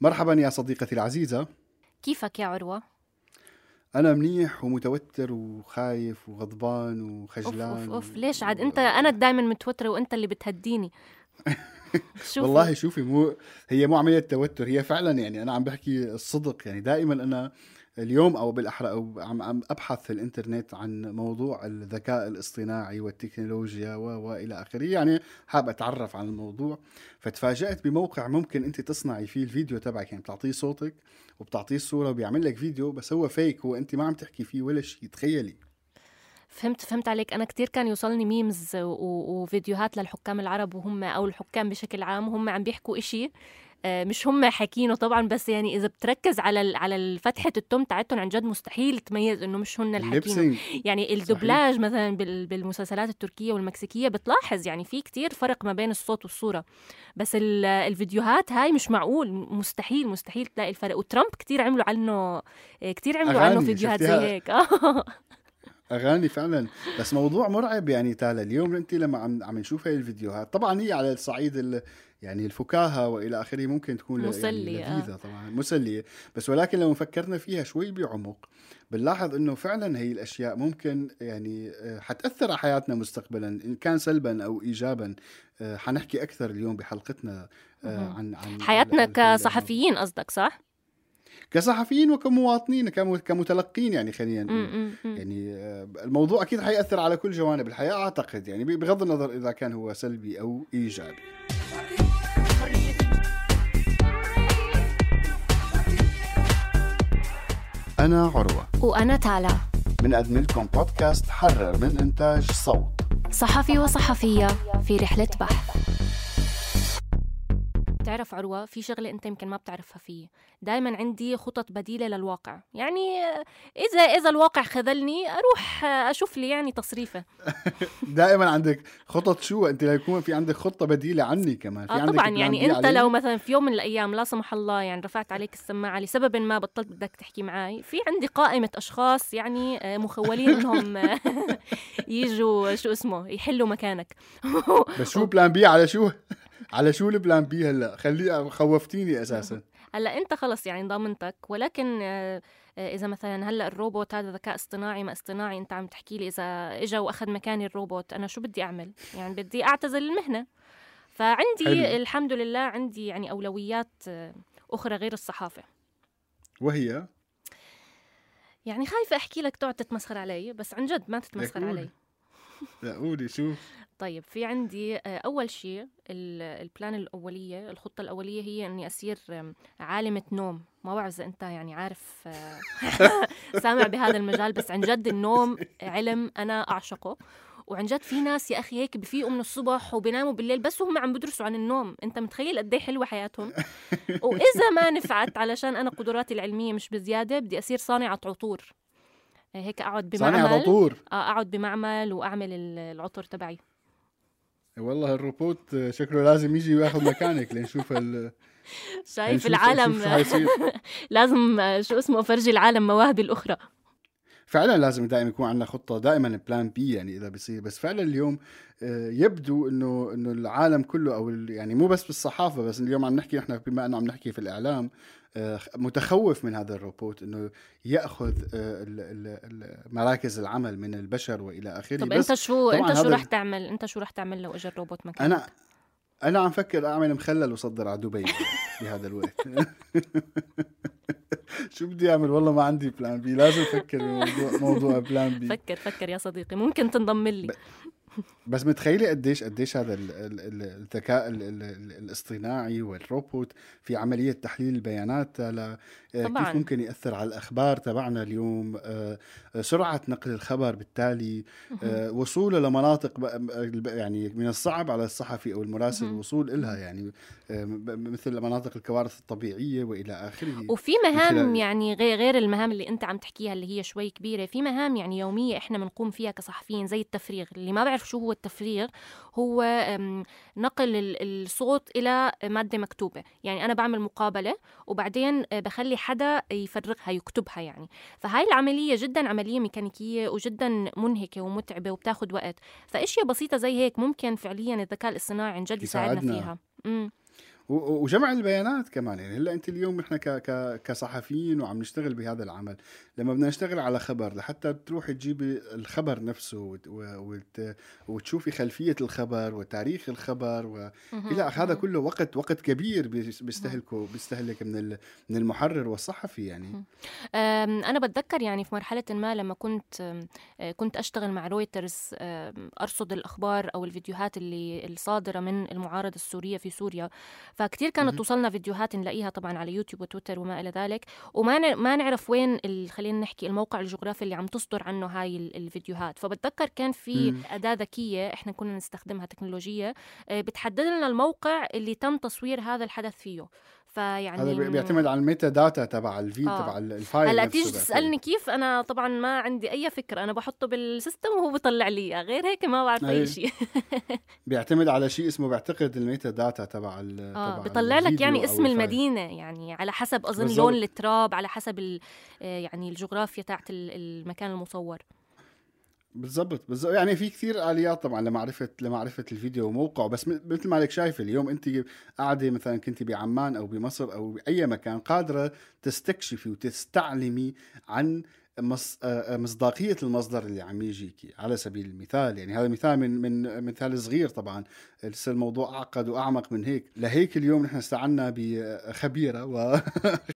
مرحبا يا صديقتي العزيزة كيفك يا عروة؟ أنا منيح ومتوتر وخايف وغضبان وخجلان أوف أوف ليش عاد أنت أنا دائما متوترة وأنت اللي بتهديني شوفي. والله شوفي مو هي مو عملية توتر هي فعلا يعني أنا عم بحكي الصدق يعني دائما أنا اليوم أو بالأحرى أو عم أبحث في الإنترنت عن موضوع الذكاء الاصطناعي والتكنولوجيا و وإلى آخره. يعني حاب أتعرف عن الموضوع. فتفاجأت بموقع ممكن أنت تصنعي فيه الفيديو تبعك. يعني بتعطيه صوتك وبتعطيه الصورة وبيعمل لك فيديو بس هو فيك هو أنت ما عم تحكي فيه ولا شيء تخيلي. فهمت فهمت عليك. أنا كتير كان يوصلني memes وفيديوهات للحكام العرب وهم أو الحكام بشكل عام وهم عم بيحكوا إشي. مش هم حاكينه طبعا بس يعني إذا بتركز على على فتحة التم تاعتهم عن جد مستحيل تميز إنه مش هن الحاكينه ال lip sync يعني الدبلاج مثلا بال- بالمسلسلات التركية والمكسيكية بتلاحظ يعني في كتير فرق ما بين الصوت والصورة. بس ال- الفيديوهات هاي مش معقول مستحيل مستحيل تلاقي الفرق. وترامب كتير عملوا عنه كتير عملوا عنه فيديوهات زي؟ هيك. آه. أغاني فعلا بس موضوع مرعب يعني تالا اليوم انت لما عم عم نشوف هاي الفيديوهات طبعا هي على الصعيد ال يعني الفكاهة وإلى آخره ممكن تكون ل- مسلية، يعني. لذيذة طبعا مسلية بس ولكن لو فكرنا فيها شوي بعمق بنلاحظ إنه فعلا هي الأشياء ممكن يعني آه، حتأثر على حياتنا مستقبلا إن كان سلبا أو ايجابا آه، حنحكي أكثر اليوم بحلقتنا. عن عن حياتنا كصحفيين قصدك صح؟ كصحفيين وكمواطنين كم- كمتلقين يعني خلينا نقول. يعني آه، الموضوع أكيد حيأثر على كل جوانب الحياة أعتقد يعني بغض النظر إذا كان هو سلبي أو إيجابي. أنا عروة. وأنا تالا. بنقدم لكم بودكاست حرر من إنتاج صوت. صحفي وصحفية في رحلة بحث. بتعرف عروة في شغلة أنت يمكن ما بتعرفها فيه. دايما عندي خطط بديلة للواقع. يعني إذا إذا الواقع خذلني أروح أشوف لي يعني تصريفة. دائما عندك خطط شو؟ أنت ليكون في عندك خطة بديلة عني كمان. في آه عندك طبعا يعني أنت؟ لو مثلا في يوم من الأيام لا سمح الله يعني رفعت عليك السماعة لسبب ما بطلت بدك تحكي معي في عندي قائمة أشخاص يعني آه، مخولين إنهم آه، يجوا شو اسمه يحلوا مكانك. بس شو plan B على شو؟ على شو ال plan B هلا؟ خلي خوفتيني أساسا. هلا أنت خلص يعني ضامنتك ولكن آه، آه، إذا مثلا هلا الروبوت هذا ذكاء اصطناعي ما اصطناعي أنت عم تحكي لي إذا اجى وأخذ مكاني الروبوت أنا شو بدي أعمل؟ يعني بدي أعتزل المهنة. فعندي حلو. الحمد لله عندي يعني أولويات آه، أخرى غير الصحافة. وهي؟ يعني خايفة أحكي لك تقعد تتمسخر علي بس عن جد ما تتمسخر. علي. لا قولي شو طيب في عندي آه، أول شيء ال- البلان الأولية الخطة الأولية هي إني أصير عالمة نوم. ما بعرف إذا أنت يعني عارف آه، سامع بهذا المجال بس عن جد النوم علم أنا أعشقه. وعن جد في ناس يا أخي هيك بفيقوا من الصبح وبيناموا بالليل بس هم عم بدرسوا عن النوم. أنت متخيل قد إيه حلوة حياتهم؟ وإذا ما نفعت علشان أنا قدراتي العلمية مش بزيادة بدي أصير صانعة عطور. هيك أقعد بمعمل. صانع عطور. آه أقعد بمعمل وأعمل ال- العطر تبعي. والله الروبوت شكله لازم يجي وياخذ مكانك لنشوف ال شايف العالم. لازم شو اسمه افرجي العالم مواهبي الأخرى. فعلا لازم دائما يكون عندنا خطة دائما plan B يعني إذا بيصير. بس فعلا اليوم آه، يبدو انه إنه العالم كله أو يعني مو بس بالصحافة بس اليوم عم نحكي نحن بما إنه عم نحكي في الإعلام متخوف من هذا الروبوت إنه يأخذ آه، مراكز العمل من البشر وإلى آخره. طب أنت شو أنت شو رح تعمل؟ أنت شو رح تعمل لو اجى الروبوت مكانك؟ أنا أنا عم فكر أعمل مخلل وصدر على دبي بهذا الوقت. شو بدي أعمل؟ والله ما عندي plan B لازم أفكر بموضوع موضوع plan B فكر فكر يا صديقي. ممكن تنضم لي. بس متخيلي قديش قديش هذا ال- ال- ال- الذكاء ال- ال- ال- الاصطناعي والروبوت في عملية تحليل البيانات ل- آه،. كيف ممكن يأثر على الأخبار تبعنا اليوم؟ آه، آه، سرعة نقل الخبر بالتالي وصوله لمناطق يعني من الصعب على الصحفي أو المراسل الوصول لها يعني مثل مناطق الكوارث الطبيعية وإلى آخره. وفي مهام يعني غير غير المهام اللي أنت عم تحكيها اللي هي شوي كبيرة في مهام يعني يومية إحنا بنقوم فيها كصحفيين زي التفريغ اللي ما بعرف شو هو التفريغ هو نقل ال- الصوت إلى مادة مكتوبة. يعني أنا بعمل مقابلة وبعدين آه، بخلي حدا يفرغها يكتبها يعني. فهاي العملية جدا عملية ميكانيكية وجدا منهكة ومتعبة وبتاخذ وقت. فإشياء بسيطة زي هيك ممكن فعليا الذكاء الاصطناعي عن جد يساعدنا. فيها. و- وجمع البيانات كمان. يعني هلأ أنت اليوم ك كصحفيين وعم نشتغل بهذا العمل. لما بدنا نشتغل على خبر لحتى تروحي تجيبي الخبر نفسه وت وتشوفي خلفية الخبر وتاريخ الخبر والى. هذا كله وقت وقت كبير بيس- بيستهلكه بيستهلك من ال- من المحرر والصحفي يعني. أنا بتذكر يعني في مرحلة ما لما كنت كنت أشتغل مع رويترز أم، أرصد الأخبار أو الفيديوهات اللي الصادرة من المعارضة السورية في سوريا. فكتير كانت توصلنا فيديوهات نلاقيها طبعا على يوتيوب وتويتر وما إلى ذلك. وما ن- ما نعرف وين ال- خلينا نحكي الموقع الجغرافي اللي عم تصدر عنه هاي ال- الفيديوهات فبتذكر كان في. أداة ذكية إحنا كنا نستخدمها تكنولوجية آه، بتحدد لنا الموقع اللي تم تصوير هذا الحدث فيه فيعني هذا بي- بيعتمد على ال metadata تبع الفي آه. تبع ال- ال file هلا تيجي. تسألني كيف أنا طبعا ما عندي أي فكرة أنا بحطه بال system وهو بيطلع لي إياه. غير هيك ما بعرف. أي شيء بيعتمد على شيء اسمه بعتقد ال metadata تبع ال آه بيطلع لك يعني اسم ال file. المدينة يعني على حسب أظن. لون التراب على حسب آه، يعني الجغرافيا تاعت ال- المكان المصور بالضبط. بالضبط يعني في كثير آليات طبعا لمعرفه لمعرفة الفيديو وموقعه. بس مثل ما لك شايفه اليوم أنت قاعدة مثلا كنت بعمان أو بمصر أو بأي مكان قادرة تستكشفي وتستعلمي عن. آه، آه، مصداقية المصدر اللي عم يجيكي. على سبيل المثال يعني هذا مثال من من مثال صغير طبعا. لسه الموضوع أعقد وأعمق من هيك. لهيك اليوم نحن استعنا بخبيرة و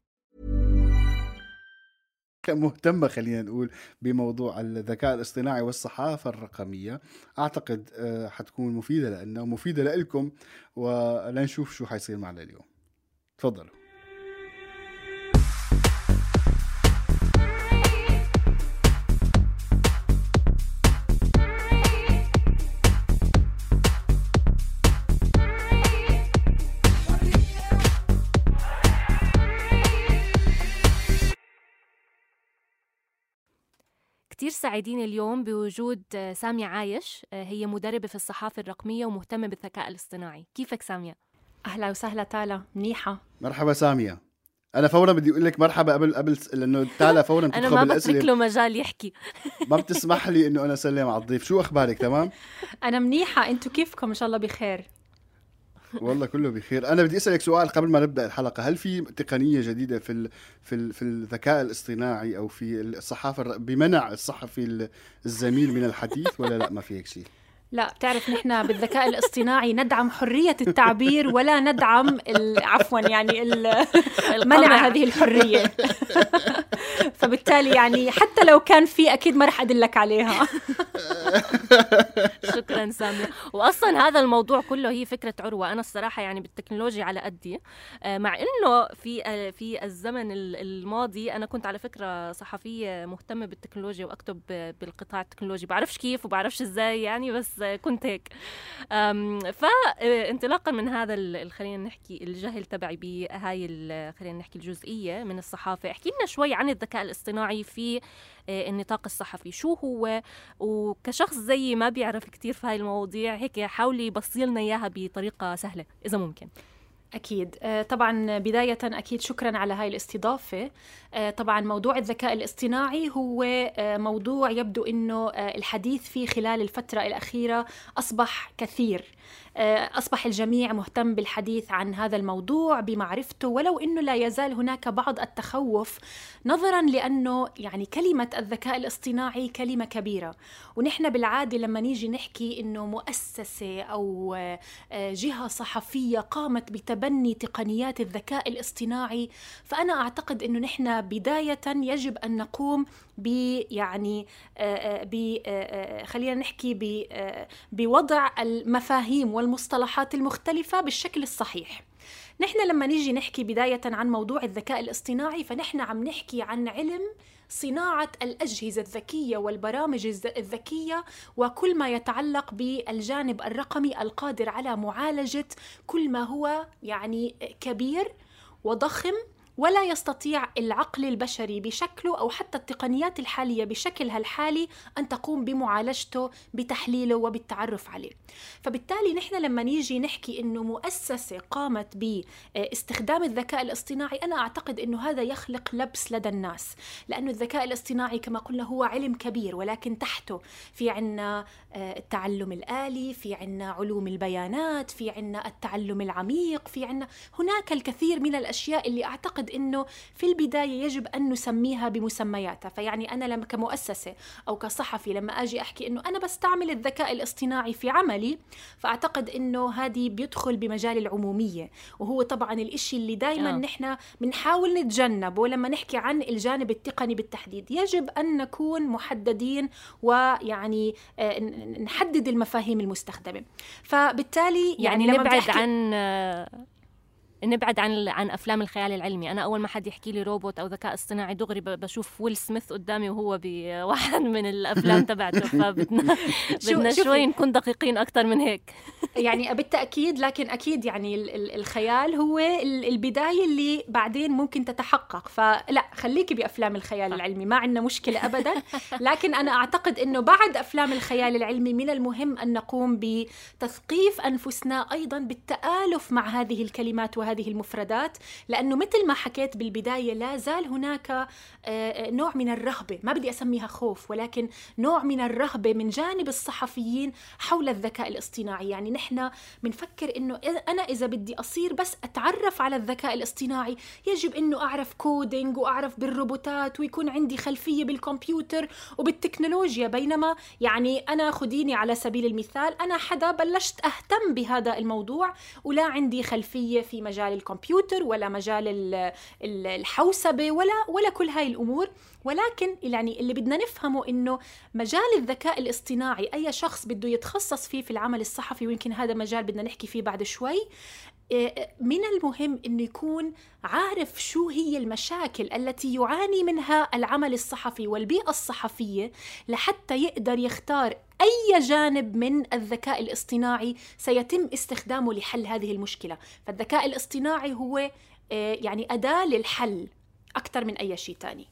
مهتمة خلينا نقول بموضوع الذكاء الاصطناعي والصحافة الرقمية. أعتقد آه، حتكون مفيدة لنا ومفيدة لكم ولنشوف شو حيصير معنا اليوم. تفضلوا. كتير سعيدين اليوم بوجود آه، سامية عايش آه، هي مدربة في الصحافة الرقمية ومهتمة بالذكاء الاصطناعي. كيفك سامية؟ أهلا وسهلا تالا. منيحة. مرحبا سامية. أنا فورا بدي أقول لك مرحبا قبل قبل لأنه تالا فورا أنا تدخل ما بترك له مجال يحكي. ما بتسمح لي إنه أنا اسلم على الضيف. شو أخبارك؟ تمام؟ أنا منيحة. أنتوا كيفكم؟ إن شاء الله بخير. والله كله بخير. أنا بدي أسألك سؤال قبل ما نبدأ الحلقة. هل في تقنية جديدة في ال في ال في الذكاء الاصطناعي أو في الصحافة بمنع الصحفي ال- الزميل من الحديث ولا لا؟ ما في هيك شيء. لا بتعرف نحن بالذكاء الاصطناعي ندعم حرية التعبير ولا ندعم عفوا يعني منع هذه الحرية. فبالتالي يعني حتى لو كان في أكيد ما رح أدلك عليها. شكرا سامية واصلا هذا الموضوع كله هي فكرة عروة. أنا الصراحة يعني بالتكنولوجيا على قدي. آه، مع إنه في آه، في الزمن ال- الماضي أنا كنت على فكرة صحفية مهتمة بالتكنولوجيا وأكتب آه، بالقطاع التكنولوجي. بعرفش كيف وبعرفش إزاي يعني بس كنت هيك. فانطلاقا من هذا خلينا نحكي الجهل تبعي بهاي خلينا نحكي الجزئية من الصحافة. احكي لنا شوي عن الذكاء الاصطناعي في آه، النطاق الصحفي. شو هو؟ وكشخص زيي ما بيعرف كتير في هاي المواضيع هيك حاولي بصي لنا إياها بطريقة سهلة إذا ممكن. أكيد. آه، طبعا بداية أكيد شكرا على هاي الاستضافة. آه، طبعا موضوع الذكاء الاصطناعي هو آه، موضوع يبدو أنه الحديث فيه خلال الفترة الأخيرة أصبح كثير. أصبح الجميع مهتم بالحديث عن هذا الموضوع بمعرفته ولو أنه لا يزال هناك بعض التخوف نظرا لأنه يعني كلمة الذكاء الاصطناعي كلمة كبيرة. ونحن بالعادة لما نيجي نحكي أنه مؤسسة أو آه، آه، جهة صحفية قامت بتبني تقنيات الذكاء الاصطناعي فأنا أعتقد أنه نحن بداية يجب أن نقوم ب يعني آه، آه، ب آه، خلينا نحكي بوضع المفاهيم والمصطلحات المختلفة بالشكل الصحيح. نحن لما نيجي نحكي بداية عن موضوع الذكاء الاصطناعي فنحن عم نحكي عن علم صناعة الأجهزة الذكية والبرامج الذكية وكل ما يتعلق بالجانب الرقمي القادر على معالجة كل ما هو يعني كبير وضخم ولا يستطيع العقل البشري بشكله أو حتى التقنيات الحالية بشكلها الحالي أن تقوم بمعالجته بتحليله وبالتعرف عليه. فبالتالي نحن لما نيجي نحكي إنه مؤسسة قامت باستخدام الذكاء الاصطناعي أنا أعتقد إنه هذا يخلق لبس لدى الناس، لأنه الذكاء الاصطناعي كما قلنا هو علم كبير ولكن تحته في عنا آه، التعلم الآلي، في عنا علوم البيانات، في عنا التعلم العميق، في عنا هناك الكثير من الأشياء اللي أنه في البداية يجب أن نسميها بمسمياتها. فيعني أنا لما كمؤسسة أو كصحفي لما أجي أحكي أنه أنا بستعمل الذكاء الاصطناعي في عملي فأعتقد أنه هذه بيدخل بمجال العمومية. وهو طبعا الإشي اللي دايما آه. نحن بنحاول نتجنبه لما نحكي عن الجانب التقني بالتحديد. يجب أن نكون محددين ويعني آه، نحدد المفاهيم المستخدمة. فبالتالي يعني, يعني, لما نبعد عن نبعد عن عن أفلام الخيال العلمي. أنا أول ما حد يحكي لي روبوت أو ذكاء اصطناعي دغري بشوف ويل سميث قدامي وهو بواحد من الأفلام تبعته. فبدنا بدنا. شوي نكون دقيقين أكثر من هيك. يعني بالتأكيد لكن أكيد يعني ال- ال- الخيال هو ال- البداية اللي بعدين ممكن تتحقق. فلا خليكي بأفلام الخيال العلمي ما عندنا مشكلة أبدا. لكن أنا أعتقد أنه بعد أفلام الخيال العلمي من المهم أن نقوم بتثقيف أنفسنا أيضا بالتآلف مع هذه الكلمات وهذه المفردات. لأنه مثل ما حكيت بالبداية لا زال هناك آه، نوع من الرهبة ما بدي أسميها خوف ولكن نوع من الرهبة من جانب الصحفيين حول الذكاء الاصطناعي. يعني نحن بنفكر إنه أنا إذا بدي أصير بس أتعرف على الذكاء الاصطناعي. يجب إنه أعرف كودينج وأعرف بالروبوتات ويكون عندي خلفية بالكمبيوتر وبالتكنولوجيا. بينما يعني أنا خديني على سبيل المثال أنا حدا بلشت أهتم بهذا الموضوع ولا عندي خلفية في مجال الكمبيوتر ولا مجال ال- ال- الحوسبة ولا ولا كل هاي الأمور. ولكن يعني اللي بدنا نفهمه إنه مجال الذكاء الاصطناعي أي شخص بده يتخصص فيه في العمل الصحفي ويمكن هذا مجال بدنا نحكي فيه بعد شوي. إيه، من المهم إنه يكون عارف شو هي المشاكل التي يعاني منها العمل الصحفي والبيئة الصحفية لحتى يقدر يختار أي جانب من الذكاء الاصطناعي سيتم استخدامه لحل هذه المشكلة. فالذكاء الاصطناعي هو إيه، يعني أداة للحل أكثر من أي شيء تاني.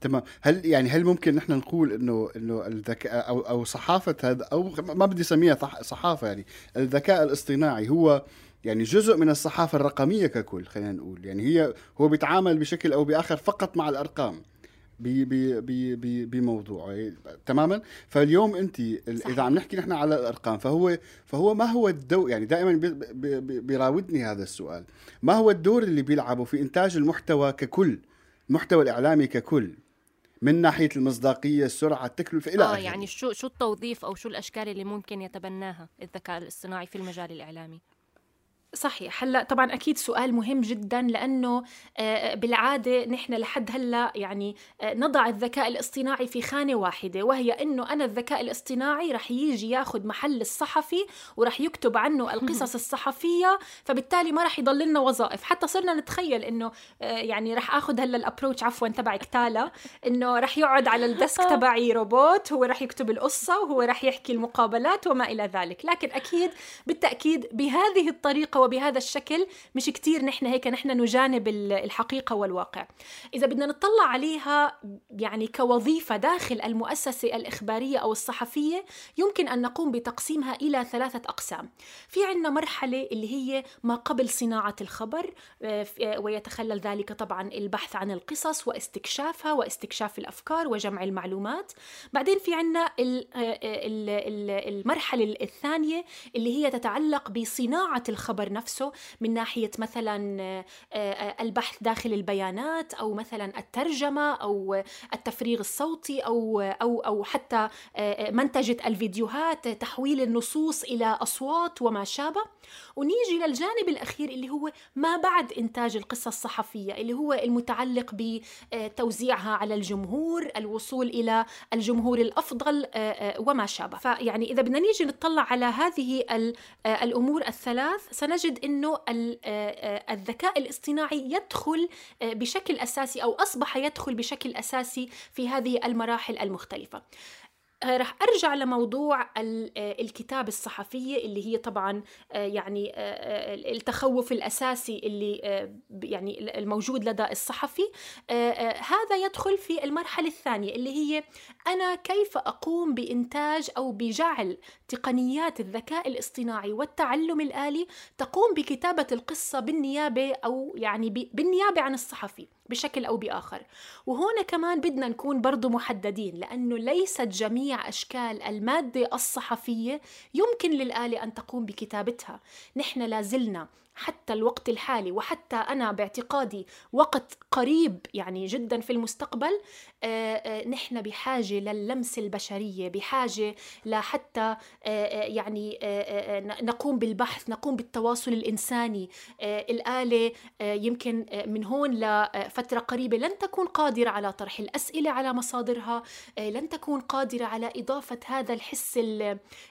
تمام. هل يعني هل ممكن نحن نقول إنه إنه الذكاء أو أو صحافة هذا أو ما بدي أسميها صحافة يعني الذكاء الاصطناعي هو يعني جزء من الصحافة الرقمية ككل خلينا نقول. يعني هي هو بيتعامل بشكل أو بآخر فقط مع الأرقام بموضوع تماما؟ فاليوم أنت إذا عم نحكي نحن على الأرقام فهو فهو ما هو الدور يعني دائما بيراودني هذا السؤال. ما هو الدور اللي بيلعبه في إنتاج المحتوى ككل المحتوى الإعلامي ككل؟ من ناحية المصداقية السرعه التكلفه إلى آه يعني شو شو التوظيف أو شو الأشكال اللي ممكن يتبناها الذكاء الاصطناعي في المجال الإعلامي؟ صحيح. هلأ طبعا أكيد سؤال مهم جدا لأنه آه، بالعادة نحن لحد هلأ يعني آه، نضع الذكاء الاصطناعي في خانة واحدة وهي إنه أنا الذكاء الاصطناعي رح يجي ياخذ محل الصحفي ورح يكتب عنه القصص الصحفية فبالتالي ما رح يضل لنا وظائف. حتى صرنا نتخيل إنه آه، يعني رح اخذ هلأ الابروتش عفوا تبع كتالا إنه رح يقعد على الديسك تبعي روبوت هو رح يكتب القصة وهو رح يحكي المقابلات وما إلى ذلك. لكن أكيد بالتأكيد بهذه الطريقة وبهذا الشكل مش كتير نحن هيك نحن نجانب الحقيقة والواقع. إذا بدنا نطلع عليها يعني كوظيفة داخل المؤسسة الإخبارية أو الصحفية يمكن أن نقوم بتقسيمها إلى ثلاثة أقسام. في عنا مرحلة اللي هي ما قبل صناعة الخبر آه، آه، ويتخلل ذلك طبعا البحث عن القصص واستكشافها واستكشاف الأفكار وجمع المعلومات. بعدين في عنا آه، المرحلة الثانية اللي هي تتعلق بصناعة الخبر نفسه من ناحية مثلا آه، آه، البحث داخل البيانات أو مثلا الترجمة أو التفريغ الصوتي أو أو أو حتى آه، منتجة الفيديوهات تحويل النصوص إلى أصوات وما شابه. ونيجي للجانب الأخير اللي هو ما بعد إنتاج القصة الصحفية اللي هو المتعلق بتوزيعها على الجمهور الوصول إلى الجمهور الأفضل وما شابه. فيعني إذا بدنا نيجي نطلع على هذه الأمور الثلاث سنجد نجد إنه آه، آه، الذكاء الاصطناعي يدخل آه، بشكل أساسي أو أصبح يدخل بشكل أساسي في هذه المراحل المختلفة. رح أرجع لموضوع الكتاب الصحفيه اللي هي طبعا يعني التخوف الأساسي اللي يعني الموجود لدى الصحفي. هذا يدخل في المرحلة الثانية اللي هي أنا كيف أقوم بإنتاج أو بجعل تقنيات الذكاء الاصطناعي والتعلم الآلي تقوم بكتابة القصة بالنيابة أو يعني بالنيابة عن الصحفي بشكل أو بآخر. وهون كمان بدنا نكون برضو محددين لأنه ليست جميع أشكال المادة الصحفية يمكن للآلة أن تقوم بكتابتها. نحن لازلنا حتى الوقت الحالي وحتى أنا باعتقادي وقت قريب يعني جدا في المستقبل آه، آه، نحن بحاجة للمس البشرية بحاجة لحتى آه، يعني نقوم بالبحث نقوم بالتواصل الإنساني. الآلة يمكن من هون لفترة قريبة لن تكون قادرة على طرح الأسئلة على مصادرها لن تكون قادرة على إضافة هذا الحس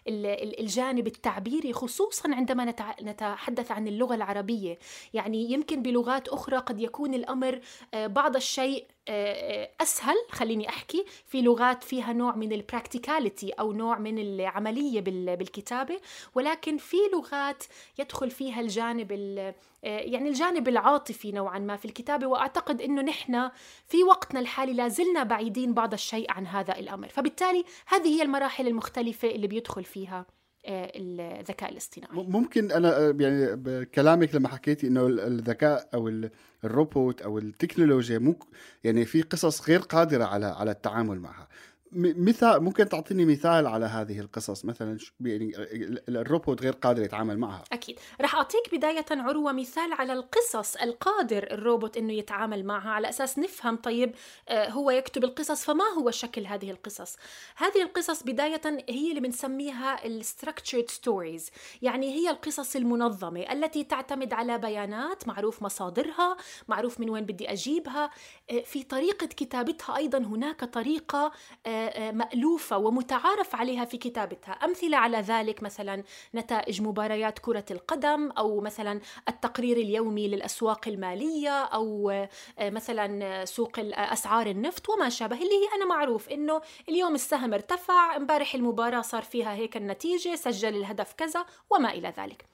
الجانب التعبيري خصوصا عندما نتحدث عن اللغة العربية. يعني يمكن بلغات أخرى قد يكون الأمر بعض الشيء آه، آه، أسهل خليني أحكي في لغات فيها نوع من البراكتيكاليتي أو نوع من العملية بالكتابة. ولكن في لغات يدخل فيها الجانب آه، يعني الجانب العاطفي نوعا ما في الكتابة. وأعتقد إنه نحن في وقتنا الحالي لازلنا بعيدين بعض الشيء عن هذا الأمر. فبالتالي هذه هي المراحل المختلفة اللي بيدخل فيها. الذكاء الاصطناعي. ممكن أنا يعني بكلامك لما حكيتي إنه الذكاء أو الروبوت أو التكنولوجيا مو يعني في قصص غير قادرة على على التعامل معها. مثال ممكن تعطيني مثال على هذه القصص؟ مثلا يعني الروبوت غير قادر يتعامل معها. أكيد. رح أعطيك بداية عروة مثال على القصص القادر الروبوت إنه يتعامل معها. على أساس نفهم طيب آه، هو يكتب القصص فما هو شكل هذه القصص؟ هذه القصص بداية هي اللي بنسميها ال structured stories يعني هي القصص المنظمة التي تعتمد على بيانات معروف مصادرها معروف من وين بدي أجيبها. آه، في طريقة كتابتها أيضا هناك طريقة آه، مألوفة ومتعارف عليها في كتابتها. أمثلة على ذلك مثلا نتائج مباريات كرة القدم أو مثلا التقرير اليومي للأسواق المالية أو مثلا سوق أسعار النفط وما شابه اللي هي أنا معروف إنه اليوم السهم ارتفع امبارح المباراة صار فيها هيك النتيجة سجل الهدف كذا وما إلى ذلك.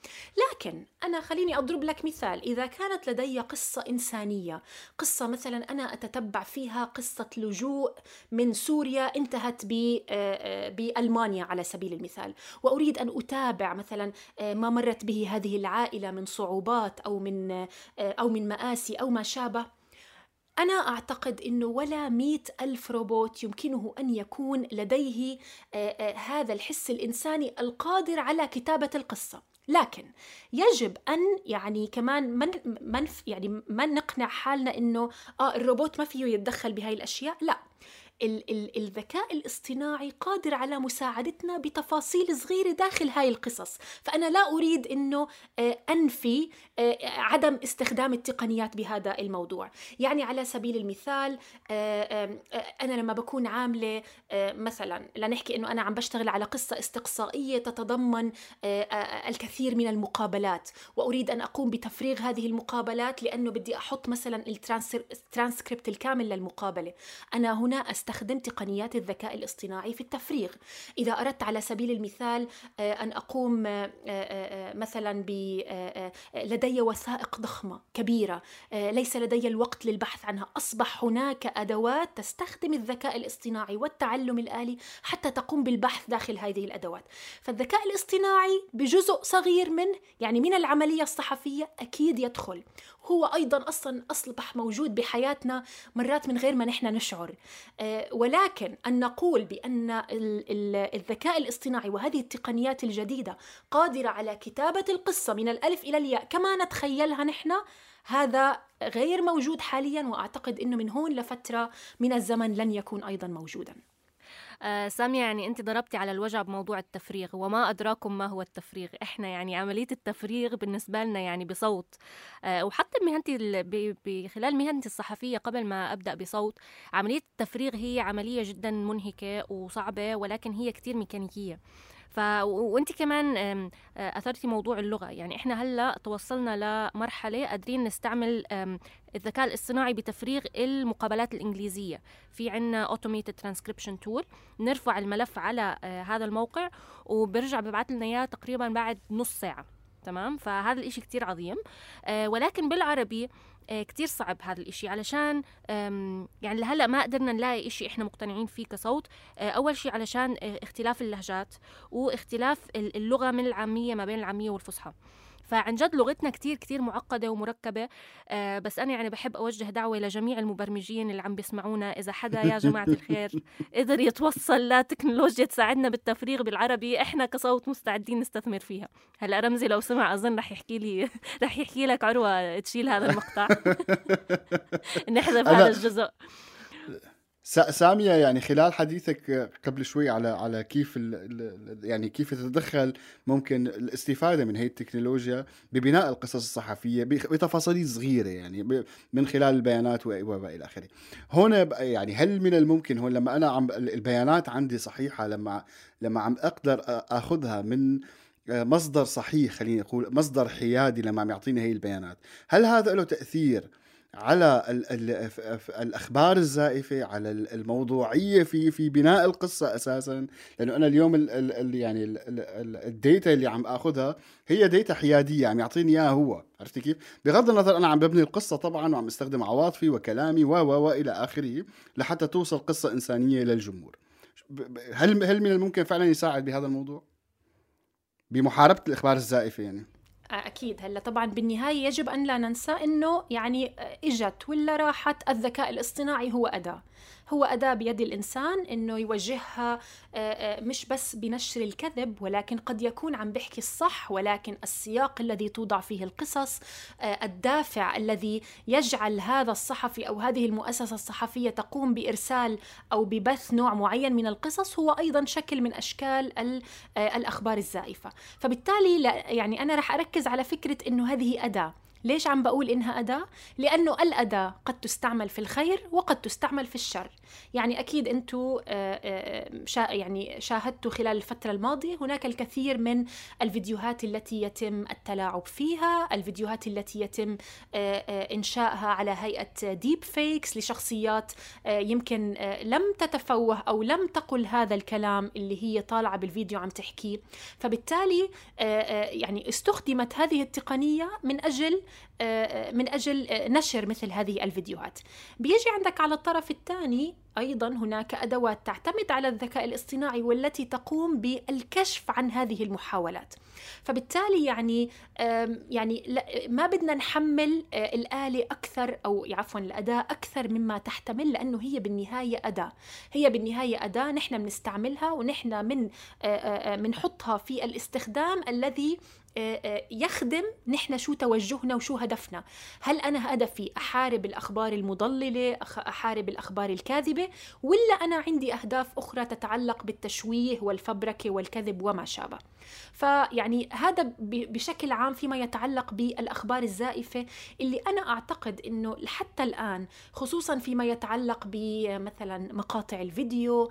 لكن أنا خليني أضرب لك مثال. إذا كانت لدي قصة إنسانية قصة مثلا أنا أتتبع فيها قصة لجوء من سوريا انتهت آه، آه، بألمانيا على سبيل المثال. وأريد أن أتابع مثلا آه، ما مرت به هذه العائلة من صعوبات أو من أو من مآسي أو ما شابه. أنا أعتقد أنه ولا مئة ألف روبوت يمكنه أن يكون لديه هذا الحس الإنساني القادر على كتابة القصة. لكن يجب أن يعني كمان من من يعني ما نقنع حالنا إنه آه الروبوت ما فيه يتدخل بهاي الأشياء؟ لا. ال- ال- الذكاء الاصطناعي قادر على مساعدتنا بتفاصيل صغيرة داخل هاي القصص. فأنا لا أريد إنه آه، أنفي آه، عدم استخدام التقنيات بهذا الموضوع. يعني على سبيل المثال آه، أنا لما بكون عاملة مثلا لنحكي إنه أنا عم بشتغل على قصة استقصائية تتضمن الكثير من المقابلات. وأريد أن أقوم بتفريغ هذه المقابلات لأنه بدي أحط مثلا الترانسكريبت الكامل للمقابلة. أنا هنا استخدم تقنيات الذكاء الاصطناعي في التفريغ. إذا أردت على سبيل المثال آه، أن أقوم آه، آه، مثلا ب لدي وثائق ضخمة كبيرة ليس لدي الوقت للبحث عنها. أصبح هناك أدوات تستخدم الذكاء الاصطناعي والتعلم الآلي حتى تقوم بالبحث داخل هذه الأدوات. فالذكاء الاصطناعي بجزء صغير منه يعني من العملية الصحفية أكيد يدخل. هو أيضا أصلا أصبح موجود بحياتنا مرات من غير ما نحن نشعر. ولكن أن نقول بأن الذكاء الاصطناعي وهذه التقنيات الجديدة قادرة على كتابة القصة من الألف إلى الياء كما نتخيلها نحن هذا غير موجود حاليا وأعتقد إنه من هون لفترة من الزمن لن يكون أيضا موجودا. آه سامية يعني أنت ضربتي على الوجع بموضوع التفريغ وما أدراكم ما هو التفريغ. إحنا يعني عملية التفريغ بالنسبة لنا يعني بصوت آه وحتى بمهنتي بخلال مهنتي الصحفية قبل ما أبدأ بسرد عملية التفريغ هي عملية جدا منهكة وصعبة ولكن هي كتير ميكانيكية. ف وانت كمان اثرتي موضوع اللغة. يعني إحنا هلأ توصلنا لمرحلة قادرين نستعمل الذكاء الاصطناعي بتفريغ المقابلات الإنجليزية. في عنا اوتوميتد ترانسكريبشن تول نرفع الملف على آه، هذا الموقع وبرجع ببعث لنا إياه تقريبا بعد نص ساعة. تمام؟ فهذا الإشي كتير عظيم. آه، ولكن بالعربي آه، كتير صعب هذا الإشي. علشان يعني لهلأ ما قدرنا نلاقي إشي إحنا مقتنعين فيه كصوت. آه، أول شيء علشان اختلاف اللهجات واختلاف اللغة من العامية ما بين العامية والفصحى. فعن جد لغتنا كتير كتير معقدة ومركبة. آه بس أنا يعني بحب أوجه دعوة لجميع المبرمجين اللي عم بيسمعونا. إذا حدا يا جماعة الخير قدر يتوصل لتكنولوجيا تساعدنا بالتفريغ بالعربي إحنا كصوت مستعدين نستثمر فيها. هلا رمزي لو سمع أظن رح يحكي لي رح يحكي لك عروة تشيل هذا المقطع. نحذف هذا الجزء. سامية يعني خلال حديثك قبل شوي على على كيف ال يعني كيف تتدخل ممكن الاستفادة من هي التكنولوجيا ببناء القصص الصحفية بتفاصيل صغيرة يعني من خلال البيانات وإلى آخره. هون يعني هل من الممكن هون لما أنا عم البيانات عندي صحيحة لما لما عم أقدر أخذها من مصدر صحيح خليني أقول مصدر حيادي لما عم يعطيني هي البيانات، هل هذا له تأثير على ال ال الأخبار الزائفة على الموضوعية في في بناء القصة أساسا. لأنه أنا اليوم ال ال يعني الديتا اللي عم آخذها هي ديتا حيادية عم يعطيني إياها هو. عرفتي كيف؟ بغض النظر أنا عم ببني القصة طبعا وعم استخدم عواطفي وكلامي و و إلى آخره لحتى توصل قصة إنسانية للجمهور. هل هل من الممكن فعلا يساعد بهذا الموضوع؟ بمحاربة الأخبار الزائفة يعني. أكيد هلا طبعا بالنهاية يجب أن لا ننسى إنه يعني إجت ولا راحت الذكاء الاصطناعي هو أداة. هو أداة بيد الإنسان إنه يوجهها آه، آه، مش بس بنشر الكذب ولكن قد يكون عم بيحكي الصح ولكن السياق الذي توضع فيه القصص آه، الدافع الذي يجعل هذا الصحفي أو هذه المؤسسة الصحفية تقوم بإرسال أو ببث نوع معين من القصص هو أيضا شكل من أشكال الأخبار الزائفة. فبالتالي يعني أنا رح أركز على فكرة إنه هذه أداة. ليش عم بقول إنها أداة؟ لأنه الأداة قد تستعمل في الخير وقد تستعمل في الشر يعني أكيد أنتم شا يعني شاهدتوا خلال الفترة الماضية هناك الكثير من الفيديوهات التي يتم التلاعب فيها الفيديوهات التي يتم إنشائها على هيئة deepfakes لشخصيات يمكن لم تتفوه أو لم تقل هذا الكلام اللي هي طالعة بالفيديو عم تحكيه فبالتالي يعني استخدمت هذه التقنية من أجل من أجل نشر مثل هذه الفيديوهات. بيجي عندك على الطرف الثاني أيضا هناك أدوات تعتمد على الذكاء الاصطناعي والتي تقوم بالكشف عن هذه المحاولات. فبالتالي يعني يعني ما بدنا نحمل الآلة أكثر أو عفوا الأداة أكثر مما تحتمل لأنه هي بالنهاية أداة. هي بالنهاية أداة نحن بنستعملها ونحن من بنحطها في الاستخدام الذي يخدم نحن شو توجهنا وشو هدفنا. هل أنا هدفي أحارب الأخبار المضللة أحارب الأخبار الكاذبة؟ ولا أنا عندي أهداف أخرى تتعلق بالتشويه والفبركة والكذب وما شابه. فيعني هذا بشكل عام فيما يتعلق بالأخبار الزائفة اللي أنا أعتقد أنه حتى الآن خصوصا فيما يتعلق بمثلا مقاطع الفيديو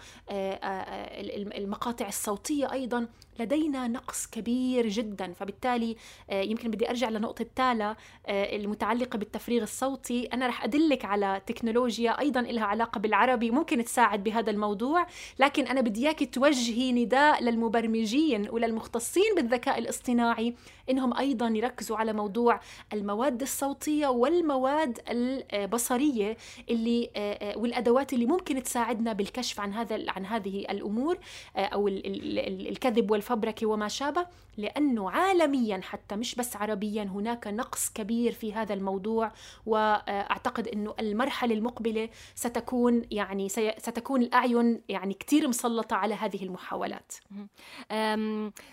المقاطع الصوتية أيضا لدينا نقص كبير جدا. فبالتالي يمكن بدي أرجع لنقطة تالا المتعلقة بالتفريغ الصوتي. أنا رح أدلك على تكنولوجيا أيضا لها علاقة بالعربي ممكن تساعد بهذا الموضوع لكن أنا بدي اياك توجهي نداء للمبرمجين وللمختصين بالذكاء الاصطناعي إنهم أيضا يركزوا على موضوع المواد الصوتية والمواد البصرية اللي والأدوات اللي ممكن تساعدنا بالكشف عن هذا عن هذه الأمور أو الكذب والفبركه وما شابه لأنه عالميا حتى مش بس عربيا هناك نقص كبير في هذا الموضوع. وأعتقد إنه المرحلة المقبلة ستكون يعني ستكون الأعين يعني كثير مسلطة على هذه المحاولات.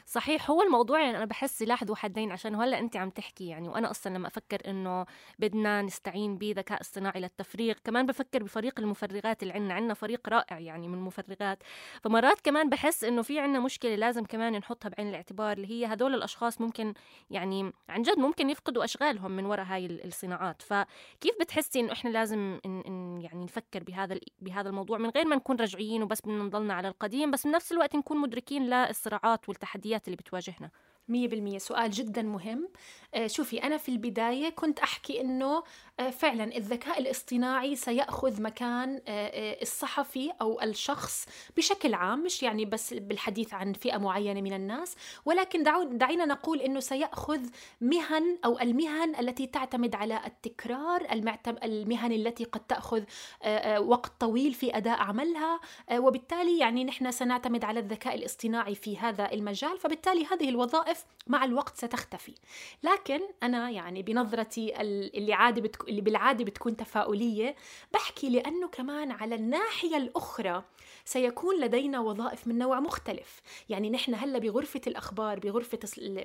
صحيح هو الموضوع يعني أنا بحس سلاح ذو حدين عشان هلأ أنت عم تحكي يعني وأنا أصلا لما أفكر إنه بدنا نستعين بذكاء اصطناعي للتفريغ كمان بفكر بفريق المفرغات اللي عندنا. عندنا فريق رائع يعني من المفرغات فمرات كمان بحس إنه في عندنا مشكلة لازم كمان نحطها بعين الاعتبار اللي هي هدول الأشخاص ممكن يعني عن جد ممكن يفقدوا أشغالهم من وراء هاي الصناعات. فكيف بتحسي إنه إحنا لازم إن إن يعني نفكر بهذا بهذا الموضوع من غير ما نكون رجعيين وبس بدنا نضلنا على القديم بس بنفس الوقت نكون مدركين للصراعات والتحديات اللي بتواجهنا؟ مية بالمية. سؤال جدا مهم. شوفي أنا في البداية كنت أحكي أنه فعلا الذكاء الاصطناعي سيأخذ مكان الصحفي أو الشخص بشكل عام مش يعني بس بالحديث عن فئة معينة من الناس ولكن دعينا نقول أنه سيأخذ مهن أو المهن التي تعتمد على التكرار المهن التي قد تأخذ وقت طويل في أداء عملها وبالتالي يعني نحن سنعتمد على الذكاء الاصطناعي في هذا المجال فبالتالي هذه الوظائف مع الوقت ستختفي. لكن أنا يعني بنظرتي اللي عادي بتك... اللي بالعادة بتكون تفاؤلية بحكي لأنه كمان على الناحية الأخرى سيكون لدينا وظائف من نوع مختلف. يعني نحن هلأ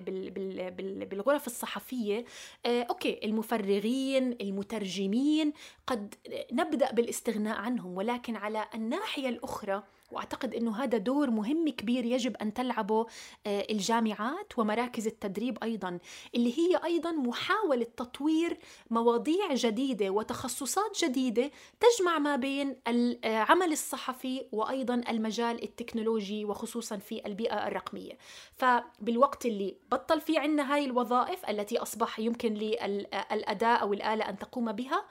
بال... بال... بال... بالغرف الصحفية آه، okay المفرغين المترجمين قد نبدأ بالاستغناء عنهم ولكن على الناحية الأخرى وأعتقد إنه هذا دور مهم كبير يجب أن تلعبه آه، الجامعات ومراكز التدريب أيضا اللي هي أيضا محاولة تطوير مواضيع جديدة وتخصصات جديدة تجمع ما بين العمل الصحفي وأيضا المجال التكنولوجي وخصوصا في البيئة الرقمية. فبالوقت اللي بطل في عندنا هاي الوظائف التي أصبح يمكن للاداه أو الآلة أن تقوم بها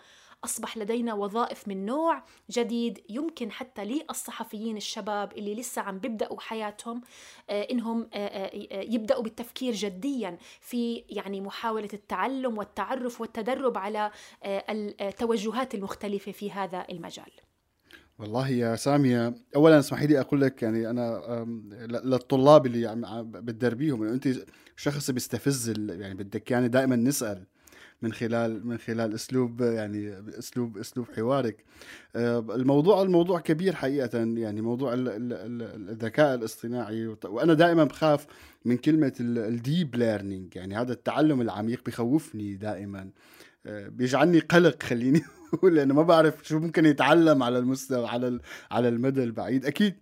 أصبح لدينا وظائف من نوع جديد يمكن حتى للصحفيين الشباب اللي لسه عم بيبدأوا حياتهم آه، إنهم آه، آه، يبدأوا بالتفكير جديا في يعني محاولة التعلم والتعرف والتدرب على التوجهات المختلفة في هذا المجال. والله يا سامية أولا اسمحي لي أقول لك يعني أنا للطلاب اللي بتدربيهم إنه أنت شخص بيستفز يعني بدك يعني دائما نسأل من خلال من خلال أسلوب يعني أسلوب أسلوب حوارك. آه، الموضوع الموضوع كبير حقيقة يعني موضوع الذكاء الاصطناعي وأنا دائما بخاف من كلمة ال deep learning يعني هذا التعلم العميق بخوفني دائما. آه، بيجعلني قلق خليني أقول لأنه ما بعرف شو ممكن يتعلم على المستوى على على المدى البعيد. أكيد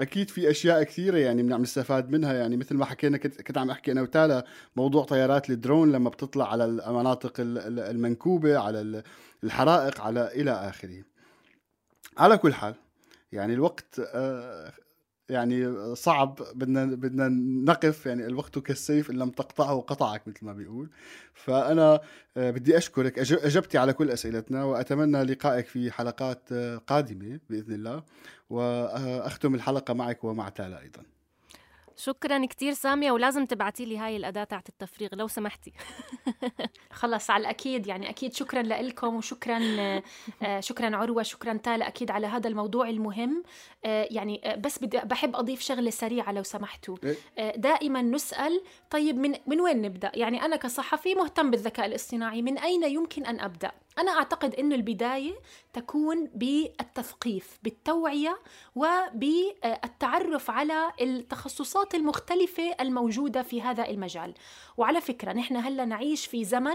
أكيد في أشياء كثيرة يعني بنعم نستفاد منها. يعني مثل ما حكينا كنت كنت عم أحكي أنا وتالا موضوع طيارات الدرون لما بتطلع على المناطق المنكوبة على الحرائق على إلى آخره. على كل حال يعني الوقت آه، يعني صعب بدنا بدنا نقف يعني الوقت كالسيف إن لم تقطعه قطعك مثل ما بيقول. فأنا آه، بدي أشكرك. أجبتي على كل أسئلتنا وأتمنى لقائك في حلقات آه، قادمة بإذن الله. وأختم الحلقة معك ومع تالا أيضا. شكرا كتير سامية ولازم تبعتي لي هاي الأداة تاعت التفريغ لو سمحتي. خلص على الأكيد يعني أكيد شكرا لكم وشكرا آه، شكرا عروة شكرا تالا أكيد على هذا الموضوع المهم. آه، يعني آه، بس بدي بحب أضيف شغلة سريعة لو سمحتوا. إيه؟ دائما نسأل طيب من من وين نبدأ؟ يعني أنا كصحفي مهتم بالذكاء الاصطناعي من أين يمكن أن أبدأ؟ أنا أعتقد أن البداية تكون بالتثقيف بالتوعية وبالتعرف على التخصصات المختلفة الموجودة في هذا المجال. وعلى فكرة نحن هلأ نعيش في زمن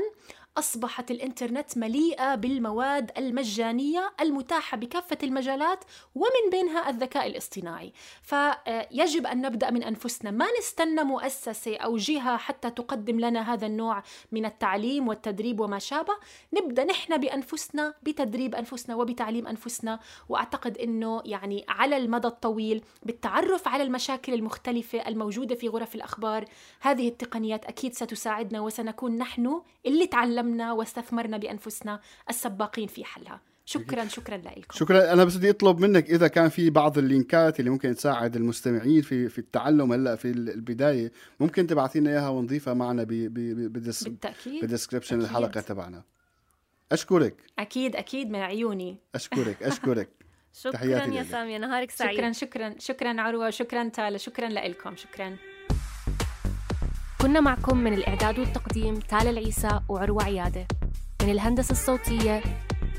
أصبحت الإنترنت مليئة بالمواد المجانية المتاحة بكافة المجالات ومن بينها الذكاء الاصطناعي. فيجب أن نبدأ من أنفسنا. ما نستنى مؤسسة أو جهة حتى تقدم لنا هذا النوع من التعليم والتدريب وما شابه؟ نبدأ نحن بأنفسنا بتدريب أنفسنا وبتعليم أنفسنا. وأعتقد أنه يعني على المدى الطويل بالتعرف على المشاكل المختلفة الموجودة في غرف الأخبار هذه التقنيات أكيد ستساعدنا وسنكون نحن اللي تعلمنا تعلمنا واستثمرنا بانفسنا السباقين في حلها. شكرا شكرا لكم شكرا. أنا بس بدي أطلب منك إذا كان في بعض اللينكات اللي ممكن تساعد المستمعين في في التعلم هلأ في البداية ممكن تبعثي لنا إياها ونضيفها معنا بالتأكيد. بدسكريبشن الحلقة تبعنا. أشكرك. أكيد أكيد من عيوني. أشكرك أشكرك. شكرا يا سامية. نهارك سعيد. شكرا شكرا شكرا عروة شكرا تالا شكرا لكم شكرا. كنا معكم من الإعداد والتقديم تالا العيسى وعروة عيادة. من الهندسة الصوتية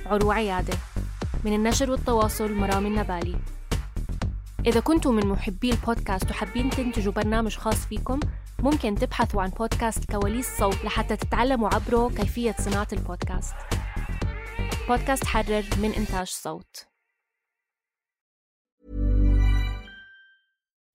عروة عيادة. من النشر والتواصل مرام النبالي. إذا كنتم من محبي البودكاست وحابين تنتجوا برنامج خاص فيكم ممكن تبحثوا عن بودكاست كواليس صوت لحتى تتعلموا عبره كيفية صناعة البودكاست. بودكاست حرر من إنتاج صوت.